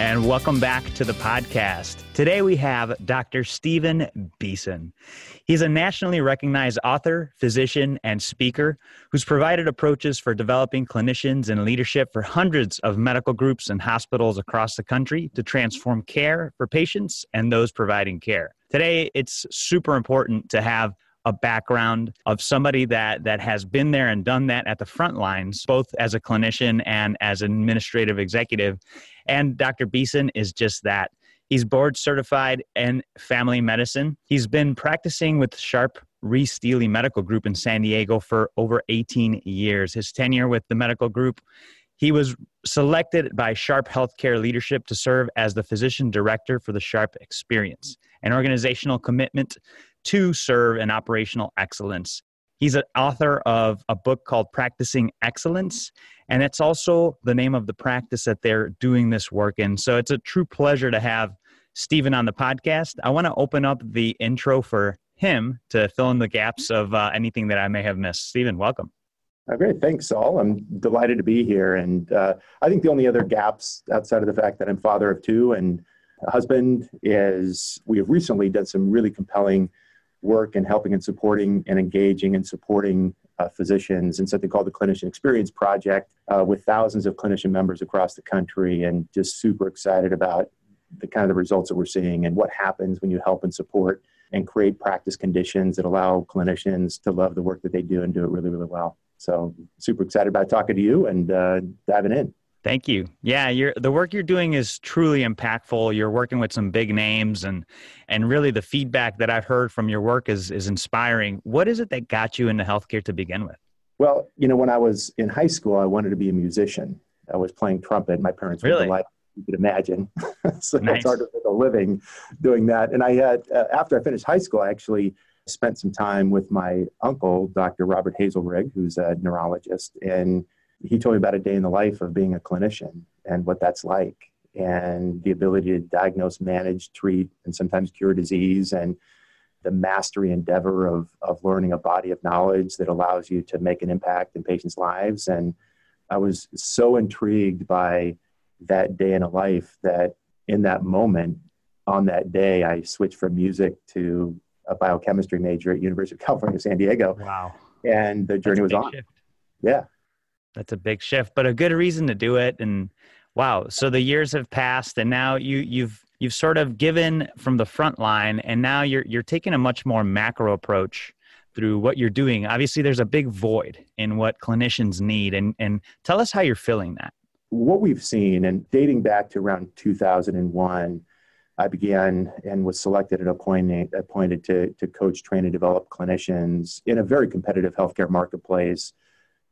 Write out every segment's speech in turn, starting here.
And welcome back to the podcast. Today we have Dr. Stephen Beeson. He's a nationally recognized author, physician, and speaker who's provided approaches for developing clinicians and leadership for hundreds of medical groups and hospitals across the country to transform care for patients and those providing care. Today, it's super important to have a background of somebody that that has been there and done that at the front lines both as a clinician and as an administrative executive and dr beeson is just that He's board certified in family medicine. He's been practicing with Sharp Rees-Stealy Medical Group in San Diego for over 18 years. His tenure with the medical group, he was selected by Sharp Healthcare Leadership to serve as the physician director for the Sharp Experience, an organizational commitment to serve in operational excellence. He's an author of a book called Practicing Excellence, and it's also the name of the practice that they're doing this work in. So it's a true pleasure to have Stephen on the podcast. I want to open up the intro for him to fill in the gaps of uh, anything that I may have missed. Stephen, welcome. Oh, great. Thanks, Saul. I'm delighted to be here. And uh, I think the only other gaps outside of the fact that I'm father of two and husband is we have recently done some really compelling work in helping and supporting and engaging and supporting uh, physicians in something called the Clinician Experience Project uh, with thousands of clinician members across the country and just super excited about the kind of the results that we're seeing and what happens when you help and support and create practice conditions that allow clinicians to love the work that they do and do it really, really well. So super excited about talking to you and uh, diving in. Thank you. Yeah, you're, the work you're doing is truly impactful. You're working with some big names, and and really the feedback that I've heard from your work is is inspiring. What is it that got you into healthcare to begin with? Well, you know, when I was in high school, I wanted to be a musician. I was playing trumpet. My parents really? were delighted you could imagine. so nice. it's hard to make a living doing that. And I had, uh, after I finished high school, I actually spent some time with my uncle, Dr. Robert Hazelrig, who's a neurologist. And he told me about a day in the life of being a clinician and what that's like and the ability to diagnose, manage, treat, and sometimes cure disease and the mastery endeavor of, of learning a body of knowledge that allows you to make an impact in patients' lives. And I was so intrigued by that day in a life that in that moment on that day i switched from music to a biochemistry major at university of california san diego wow and the journey was on shift. yeah that's a big shift but a good reason to do it and wow so the years have passed and now you you've you've sort of given from the front line and now you're you're taking a much more macro approach through what you're doing. Obviously there's a big void in what clinicians need and and tell us how you're filling that. What we've seen, and dating back to around 2001, I began and was selected and appointed, appointed to, to coach, train, and develop clinicians in a very competitive healthcare marketplace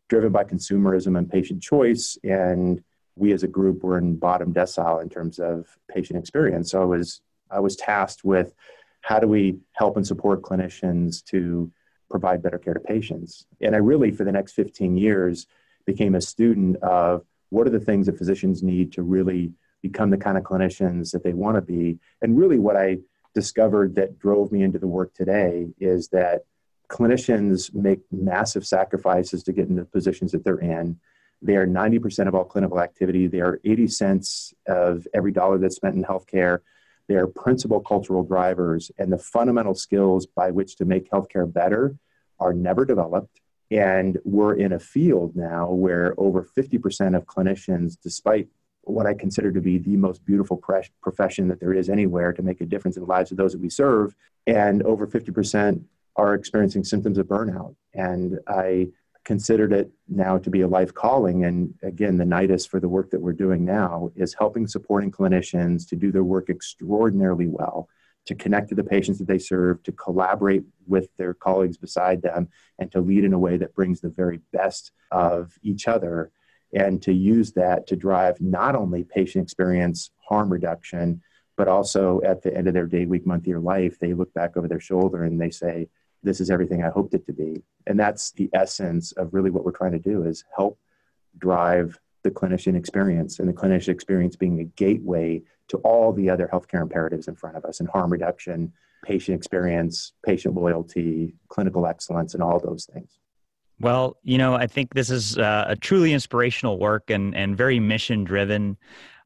driven by consumerism and patient choice. And we as a group were in bottom decile in terms of patient experience. So I was, I was tasked with how do we help and support clinicians to provide better care to patients. And I really, for the next 15 years, became a student of what are the things that physicians need to really become the kind of clinicians that they want to be and really what i discovered that drove me into the work today is that clinicians make massive sacrifices to get into the positions that they're in. They are 90% of all clinical activity. They are 80 cents of every dollar that's spent in healthcare. They are principal cultural drivers and the fundamental skills by which to make healthcare better are never developed. And we're in a field now where over 50% of clinicians, despite what I consider to be the most beautiful profession that there is anywhere to make a difference in the lives of those that we serve, and over 50% are experiencing symptoms of burnout. And I considered it now to be a life calling. And again, the nidus for the work that we're doing now is helping supporting clinicians to do their work extraordinarily well to connect to the patients that they serve, to collaborate with their colleagues beside them, and to lead in a way that brings the very best of each other, and to use that to drive not only patient experience harm reduction, but also at the end of their day, week, month, year life, they look back over their shoulder and they say, This is everything I hoped it to be. And that's the essence of really what we're trying to do is help drive the clinician experience, and the clinician experience being a gateway to all the other healthcare imperatives in front of us and harm reduction, patient experience, patient loyalty, clinical excellence, and all those things. Well, you know, I think this is uh, a truly inspirational work and, and very mission driven.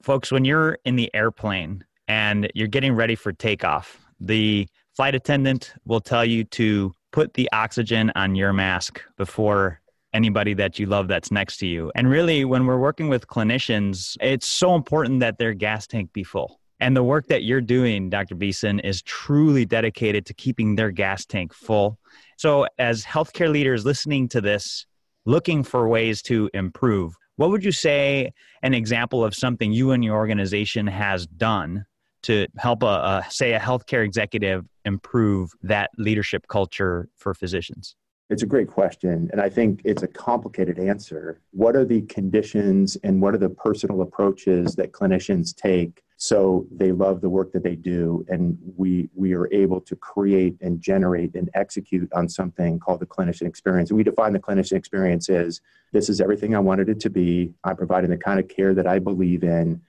Folks, when you're in the airplane and you're getting ready for takeoff, the flight attendant will tell you to put the oxygen on your mask before anybody that you love that's next to you. And really, when we're working with clinicians, it's so important that their gas tank be full. And the work that you're doing, Dr. Beeson, is truly dedicated to keeping their gas tank full. So, as healthcare leaders listening to this, looking for ways to improve, what would you say an example of something you and your organization has done to help a, a say a healthcare executive improve that leadership culture for physicians? It's a great question. And I think it's a complicated answer. What are the conditions and what are the personal approaches that clinicians take so they love the work that they do and we we are able to create and generate and execute on something called the clinician experience we define the clinician experience as this is everything i wanted it to be i'm providing the kind of care that i believe in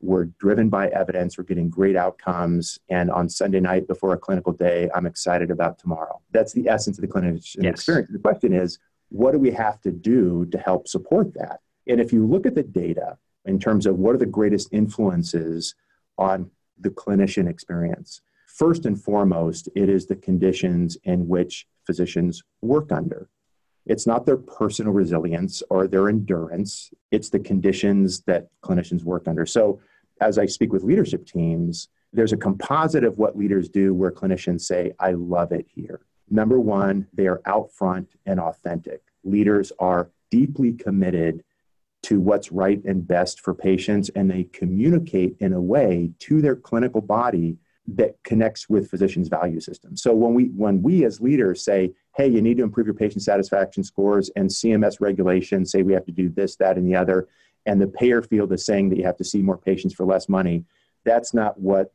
we're driven by evidence we're getting great outcomes and on sunday night before a clinical day i'm excited about tomorrow that's the essence of the clinician yes. experience the question is what do we have to do to help support that and if you look at the data in terms of what are the greatest influences on the clinician experience. First and foremost, it is the conditions in which physicians work under. It's not their personal resilience or their endurance, it's the conditions that clinicians work under. So, as I speak with leadership teams, there's a composite of what leaders do where clinicians say, I love it here. Number one, they are out front and authentic. Leaders are deeply committed to what's right and best for patients, and they communicate in a way to their clinical body that connects with physicians' value system. So when we when we as leaders say, "Hey, you need to improve your patient satisfaction scores," and CMS regulations say we have to do this, that, and the other, and the payer field is saying that you have to see more patients for less money, that's not what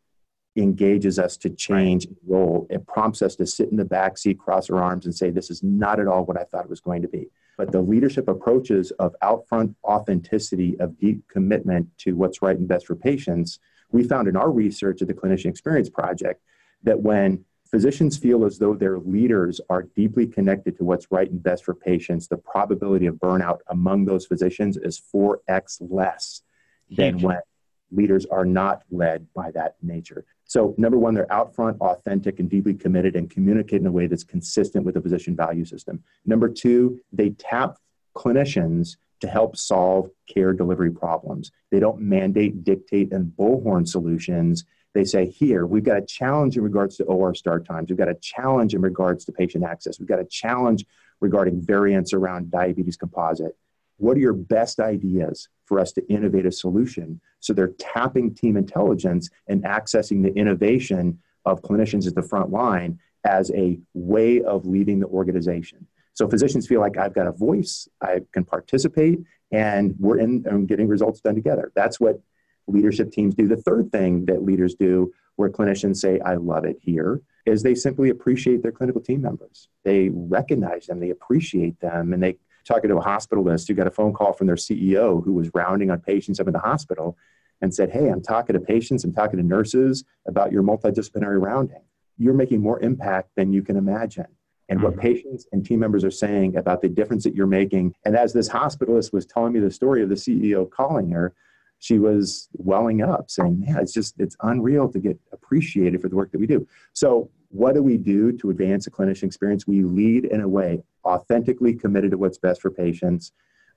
engages us to change role. It prompts us to sit in the back seat, cross our arms, and say, "This is not at all what I thought it was going to be." but the leadership approaches of outfront authenticity, of deep commitment to what's right and best for patients, we found in our research at the Clinician Experience Project that when physicians feel as though their leaders are deeply connected to what's right and best for patients, the probability of burnout among those physicians is 4x less than when leaders are not led by that nature. So, number one, they're out front, authentic, and deeply committed and communicate in a way that's consistent with the physician value system. Number two, they tap clinicians to help solve care delivery problems. They don't mandate, dictate, and bullhorn solutions. They say, here, we've got a challenge in regards to OR start times. We've got a challenge in regards to patient access. We've got a challenge regarding variants around diabetes composite. What are your best ideas for us to innovate a solution? So they're tapping team intelligence and accessing the innovation of clinicians at the front line as a way of leading the organization. So physicians feel like I've got a voice, I can participate, and we're in and getting results done together. That's what leadership teams do. The third thing that leaders do, where clinicians say, I love it here, is they simply appreciate their clinical team members. They recognize them, they appreciate them, and they talking to a hospitalist who got a phone call from their CEO who was rounding on patients up in the hospital and said, Hey, I'm talking to patients, I'm talking to nurses about your multidisciplinary rounding. You're making more impact than you can imagine. And mm-hmm. what patients and team members are saying about the difference that you're making. And as this hospitalist was telling me the story of the CEO calling her, she was welling up saying, Man, it's just, it's unreal to get appreciated for the work that we do. So what do we do to advance the clinician experience? We lead in a way authentically committed to what's best for patients.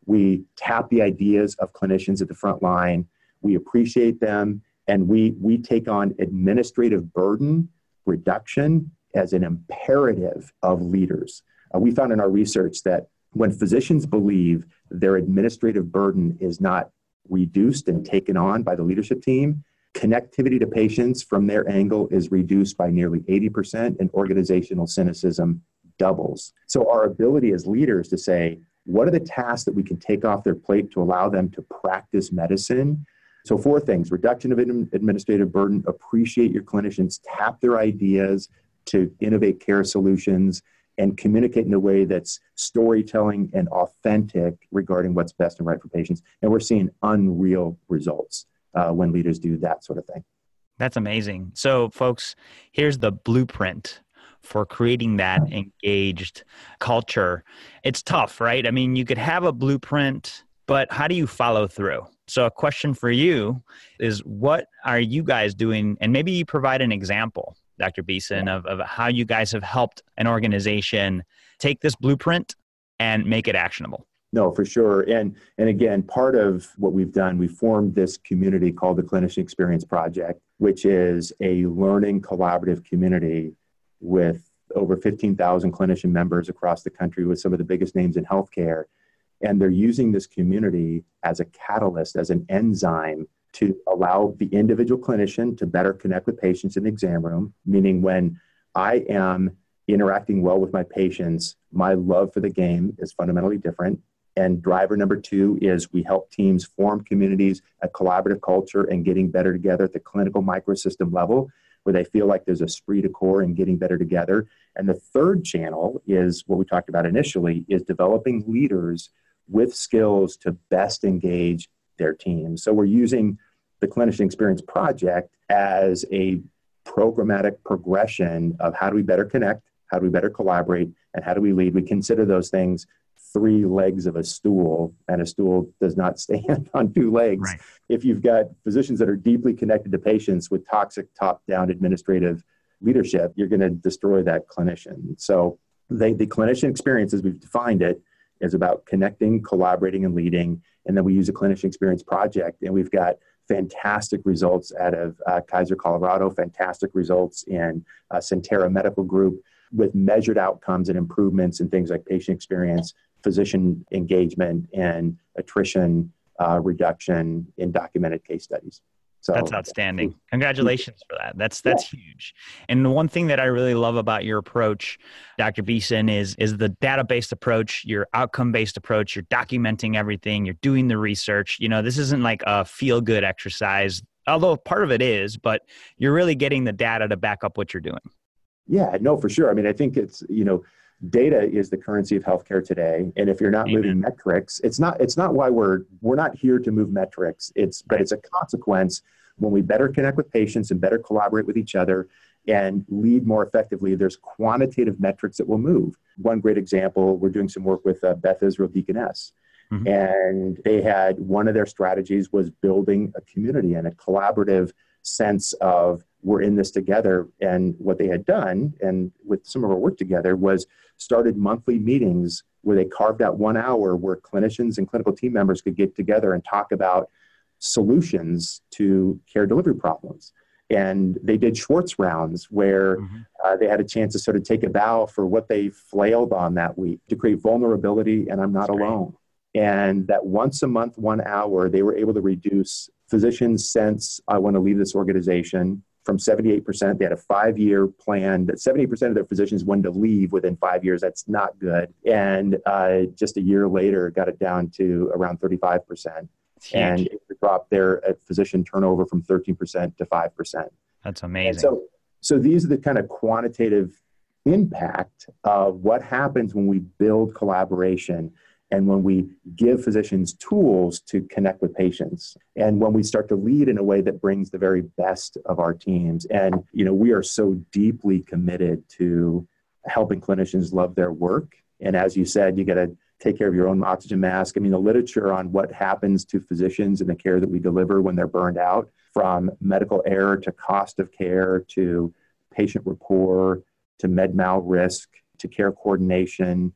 We tap the ideas of clinicians at the front line. We appreciate them, and we, we take on administrative burden reduction as an imperative of leaders. Uh, we found in our research that when physicians believe their administrative burden is not reduced and taken on by the leadership team, Connectivity to patients from their angle is reduced by nearly 80%, and organizational cynicism doubles. So, our ability as leaders to say, what are the tasks that we can take off their plate to allow them to practice medicine? So, four things reduction of administrative burden, appreciate your clinicians, tap their ideas to innovate care solutions, and communicate in a way that's storytelling and authentic regarding what's best and right for patients. And we're seeing unreal results uh, when leaders do that sort of thing. That's amazing. So, folks, here's the blueprint for creating that engaged culture. It's tough, right? I mean, you could have a blueprint, but how do you follow through? So, a question for you is what are you guys doing? And maybe you provide an example Dr. Beeson, of, of how you guys have helped an organization take this blueprint and make it actionable. No, for sure. And and again, part of what we've done, we formed this community called the Clinician Experience Project, which is a learning collaborative community with over 15,000 clinician members across the country with some of the biggest names in healthcare. And they're using this community as a catalyst, as an enzyme to allow the individual clinician to better connect with patients in the exam room, meaning when I am interacting well with my patients, my love for the game is fundamentally different. And driver number two is we help teams form communities, a collaborative culture, and getting better together at the clinical microsystem level where they feel like there's a esprit de corps and getting better together. And the third channel is what we talked about initially is developing leaders with skills to best engage their teams. So we're using the Clinician Experience Project as a programmatic progression of how do we better connect, how do we better collaborate, and how do we lead. We consider those things three legs of a stool, and a stool does not stand on two legs. Right. If you've got physicians that are deeply connected to patients with toxic top down administrative leadership, you're going to destroy that clinician. So, they, the clinician experience, as we've defined it, is about connecting, collaborating, and leading. And then we use a clinician experience project, and we've got fantastic results out of uh, Kaiser, Colorado, fantastic results in uh, Sentara Medical Group with measured outcomes and improvements in things like patient experience, physician engagement, and attrition uh, reduction in documented case studies. So that's outstanding. Congratulations for that. That's that's yeah. huge. And the one thing that I really love about your approach, Dr. Beeson, is is the data-based approach, your outcome-based approach. You're documenting everything. You're doing the research. You know, this isn't like a feel-good exercise, although part of it is, but you're really getting the data to back up what you're doing. Yeah, no, for sure. I mean, I think it's you know data is the currency of healthcare today and if you're not Amen. moving metrics it's not it's not why we're we're not here to move metrics it's but it's a consequence when we better connect with patients and better collaborate with each other and lead more effectively there's quantitative metrics that will move one great example we're doing some work with uh, beth israel deaconess mm-hmm. and they had one of their strategies was building a community and a collaborative sense of we're in this together. And what they had done, and with some of our work together, was started monthly meetings where they carved out one hour where clinicians and clinical team members could get together and talk about solutions to care delivery problems. And they did Schwartz rounds where mm-hmm. uh, they had a chance to sort of take a bow for what they flailed on that week to create vulnerability and I'm not That's alone. Great. And that once a month, one hour, they were able to reduce physicians' sense I want to leave this organization from 78%. They had a five year plan that 70% of their physicians wanted to leave within five years. That's not good. And uh, just a year later, got it down to around 35%. And it dropped their uh, physician turnover from 13% to 5%. That's amazing. And so, so these are the kind of quantitative impact of what happens when we build collaboration and when we give physicians tools to connect with patients and when we start to lead in a way that brings the very best of our teams and you know we are so deeply committed to helping clinicians love their work and as you said you got to take care of your own oxygen mask i mean the literature on what happens to physicians and the care that we deliver when they're burned out from medical error to cost of care to patient rapport to med mal risk to care coordination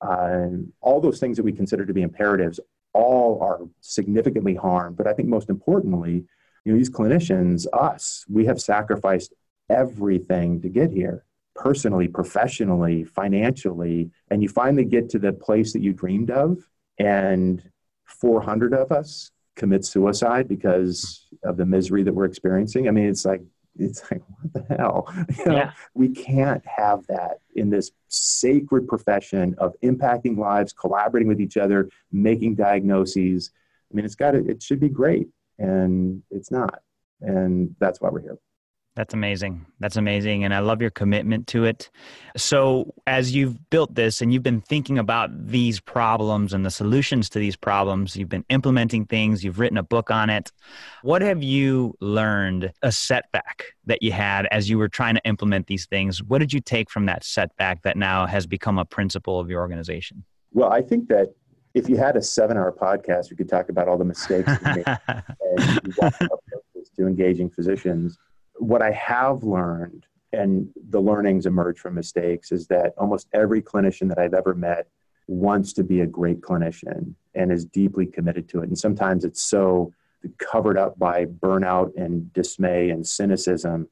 uh, all those things that we consider to be imperatives all are significantly harmed. But I think most importantly, you know, these clinicians, us, we have sacrificed everything to get here personally, professionally, financially, and you finally get to the place that you dreamed of, and 400 of us commit suicide because of the misery that we're experiencing. I mean, it's like it's like what the hell you know, yeah. we can't have that in this sacred profession of impacting lives collaborating with each other making diagnoses i mean it's got to it should be great and it's not and that's why we're here That's amazing. That's amazing. And I love your commitment to it. So, as you've built this and you've been thinking about these problems and the solutions to these problems, you've been implementing things, you've written a book on it. What have you learned a setback that you had as you were trying to implement these things? What did you take from that setback that now has become a principle of your organization? Well, I think that if you had a seven hour podcast, we could talk about all the mistakes and to engaging physicians what I have learned, and the learnings emerge from mistakes, is that almost every clinician that I've ever met wants to be a great clinician and is deeply committed to it. And sometimes it's so covered up by burnout and dismay and cynicism.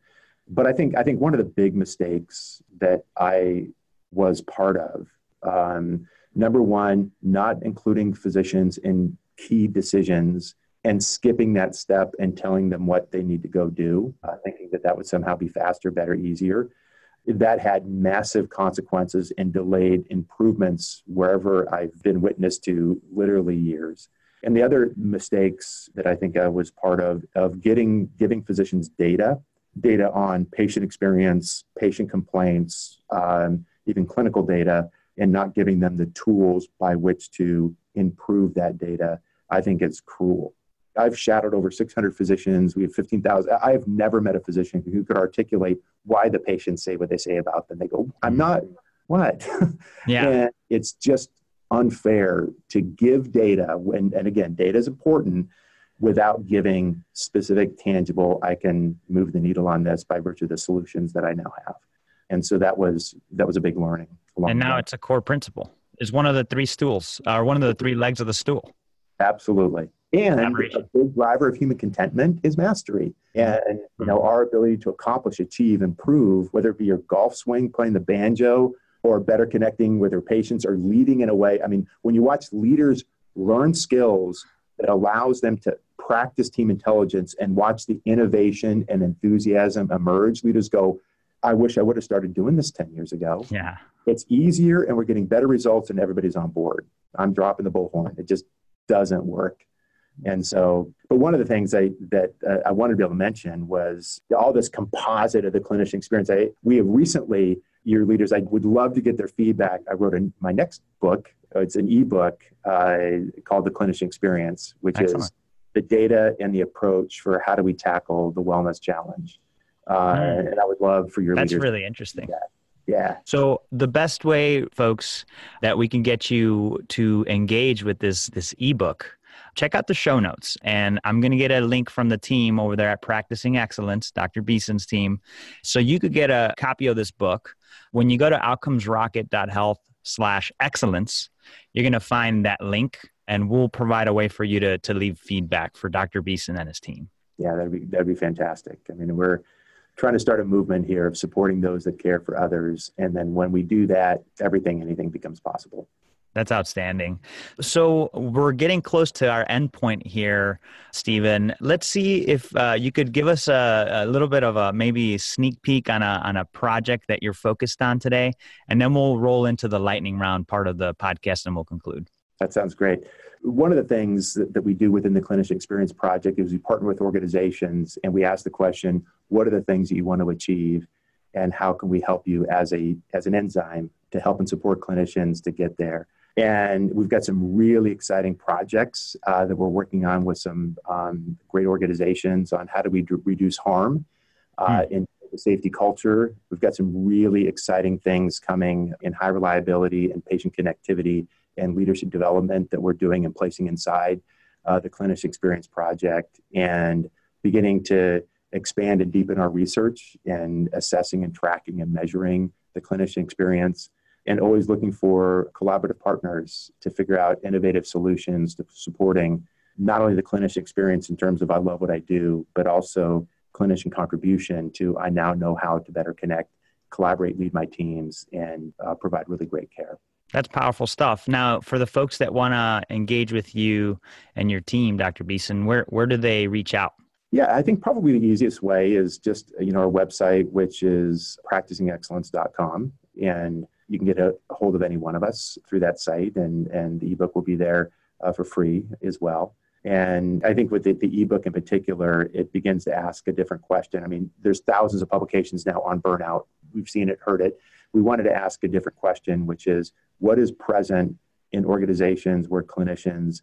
But I think I think one of the big mistakes that I was part of, um, number one, not including physicians in key decisions and skipping that step and telling them what they need to go do, uh, thinking that that would somehow be faster, better, easier. That had massive consequences and delayed improvements wherever I've been witness to literally years. And the other mistakes that I think I was part of, of getting giving physicians data, data on patient experience, patient complaints, um, even clinical data, and not giving them the tools by which to improve that data, I think is cruel. I've shadowed over 600 physicians. We have 15,000. I have never met a physician who could articulate why the patients say what they say about them. They go, I'm not, what? Yeah. and it's just unfair to give data when, and again, data is important without giving specific, tangible, I can move the needle on this by virtue of the solutions that I now have. And so that was, that was a big learning. And now it's a core principle. It's one of the three stools, or one of the three legs of the stool. Absolutely. And a big driver of human contentment is mastery. And you know, our ability to accomplish, achieve, improve, whether it be your golf swing, playing the banjo, or better connecting with your patients or leading in a way. I mean, when you watch leaders learn skills that allows them to practice team intelligence and watch the innovation and enthusiasm emerge, leaders go, I wish I would have started doing this 10 years ago. Yeah. It's easier and we're getting better results and everybody's on board. I'm dropping the bullhorn. It just doesn't work. And so, but one of the things I, that uh, I wanted to be able to mention was all this composite of the clinician experience. I, we have recently, your leaders, I would love to get their feedback. I wrote a, my next book. Uh, it's an ebook uh, called The Clinician Experience, which Excellent. is the data and the approach for how do we tackle the wellness challenge. Uh, mm. And I would love for your That's leaders. really interesting. Yeah. So the best way, folks, that we can get you to engage with this this ebook check out the show notes. And I'm going to get a link from the team over there at Practicing Excellence, Dr. Beeson's team. So you could get a copy of this book. When you go to outcomesrocket.health slash excellence, you're going to find that link and we'll provide a way for you to, to leave feedback for Dr. Beeson and his team. Yeah, that'd be, that'd be fantastic. I mean, we're trying to start a movement here of supporting those that care for others. And then when we do that, everything, anything becomes possible. That's outstanding. So we're getting close to our end point here, Stephen. Let's see if uh, you could give us a, a, little bit of a maybe sneak peek on a on a project that you're focused on today, and then we'll roll into the lightning round part of the podcast, and we'll conclude. That sounds great. One of the things that, that we do within the Clinician Experience Project is we partner with organizations and we ask the question, what are the things that you want to achieve? And how can we help you as a as an enzyme to help and support clinicians to get there? And we've got some really exciting projects uh, that we're working on with some um, great organizations on how do we d- reduce harm uh, mm. in the safety culture. We've got some really exciting things coming in high reliability and patient connectivity and leadership development that we're doing and placing inside uh, the Clinician Experience Project and beginning to expand and deepen our research and assessing and tracking and measuring the clinician experience and always looking for collaborative partners to figure out innovative solutions to supporting not only the clinician experience in terms of I love what I do, but also clinician contribution to I now know how to better connect, collaborate, lead my teams, and uh, provide really great care. That's powerful stuff. Now, for the folks that want to engage with you and your team, Dr. Beeson, where, where do they reach out? Yeah, I think probably the easiest way is just you know our website, which is practicingexcellence.com, and you can get a, hold of any one of us through that site, and, and the ebook will be there uh, for free as well. And I think with the, the ebook in particular, it begins to ask a different question. I mean, there's thousands of publications now on burnout. We've seen it, heard it. We wanted to ask a different question, which is what is present in organizations where clinicians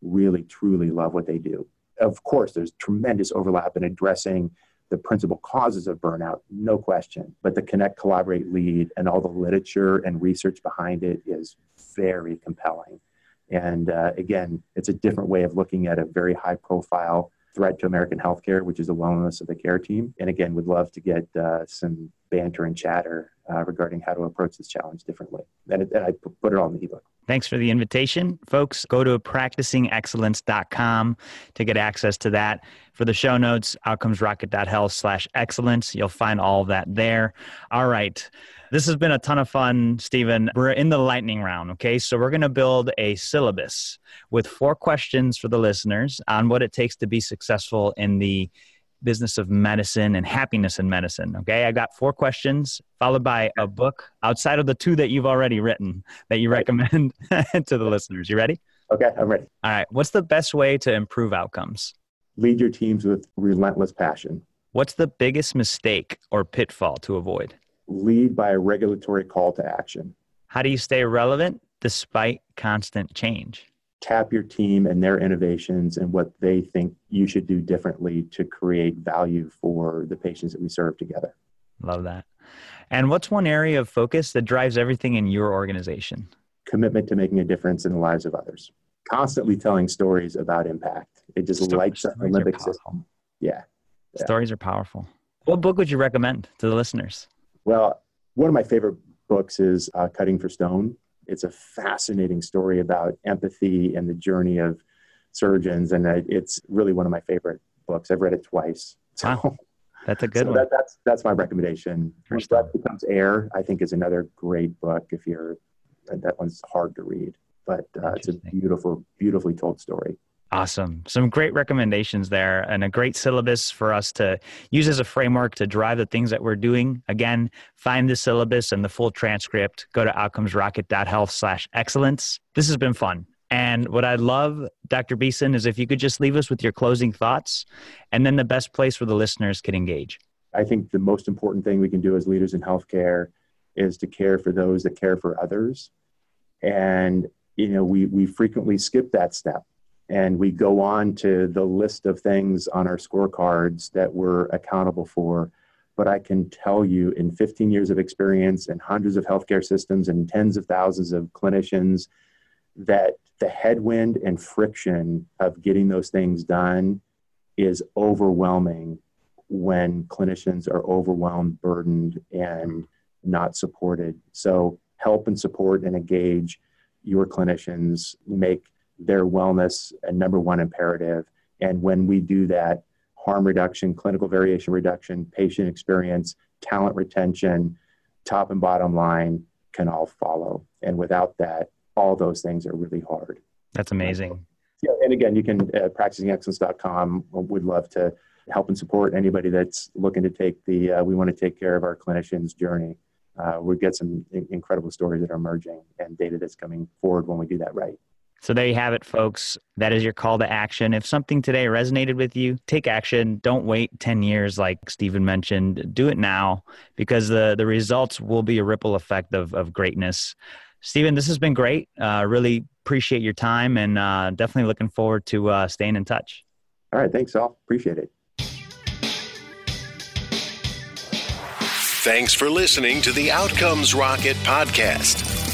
really truly love what they do? Of course, there's tremendous overlap in addressing the principal causes of burnout, no question. But the Connect, Collaborate, Lead, and all the literature and research behind it is very compelling. And uh, again, it's a different way of looking at a very high profile threat to American healthcare, which is the wellness of the care team. And again, would love to get uh, some banter and chatter uh, regarding how to approach this challenge differently. And, it, and I put it all in the ebook. Thanks for the invitation. Folks, go to practicingexcellence.com to get access to that. For the show notes, outcomesrocket.health slash excellence. You'll find all of that there. All right. This has been a ton of fun, Stephen. We're in the lightning round, okay? So we're going to build a syllabus with four questions for the listeners on what it takes to be successful in the business of medicine and happiness in medicine. Okay, I got four questions followed by a book outside of the two that you've already written that you recommend to the listeners. You ready? Okay, I'm ready. All right. What's the best way to improve outcomes? Lead your teams with relentless passion. What's the biggest mistake or pitfall to avoid? Lead by a regulatory call to action. How do you stay relevant despite constant change? Tap your team and their innovations and what they think you should do differently to create value for the patients that we serve together. Love that. And what's one area of focus that drives everything in your organization? Commitment to making a difference in the lives of others. Constantly telling stories about impact. It just stories, lights up the limbic system. Yeah. yeah. Stories are powerful. What book would you recommend to the listeners? Well, one of my favorite books is uh, Cutting for Stone it's a fascinating story about empathy and the journey of surgeons, and it's really one of my favorite books. I've read it twice. So, wow. That's a good so one. That, that's that's my recommendation. Breath Becomes Air, I think, is another great book. If you're that one's hard to read, but uh, it's a beautiful, beautifully told story. Awesome. Some great recommendations there and a great syllabus for us to use as a framework to drive the things that we're doing. Again, find the syllabus and the full transcript. Go to outcomesrocket.health slash excellence. This has been fun. And what I love, Dr. Beeson, is if you could just leave us with your closing thoughts and then the best place where the listeners can engage. I think the most important thing we can do as leaders in healthcare is to care for those that care for others. And, you know, we, we frequently skip that step and we go on to the list of things on our scorecards that we're accountable for. But I can tell you, in 15 years of experience and hundreds of healthcare systems and tens of thousands of clinicians, that the headwind and friction of getting those things done is overwhelming when clinicians are overwhelmed, burdened, and not supported. So, help and support and engage your clinicians, make their wellness a number one imperative. And when we do that, harm reduction, clinical variation reduction, patient experience, talent retention, top and bottom line can all follow. And without that, all those things are really hard. That's amazing. Yeah, and again, you can uh, practicingexcellence.com. Would love to help and support anybody that's looking to take the uh, we want to take care of our clinicians journey. Uh, we get some incredible stories that are emerging and data that's coming forward when we do that right. So there you have it, folks. That is your call to action. If something today resonated with you, take action. Don't wait 10 years, like Stephen mentioned. Do it now because the, the results will be a ripple effect of, of greatness. Stephen, this has been great. Uh, really appreciate your time and uh, definitely looking forward to uh, staying in touch. All right. Thanks, all. Appreciate it. Thanks for listening to the Outcomes Rocket podcast.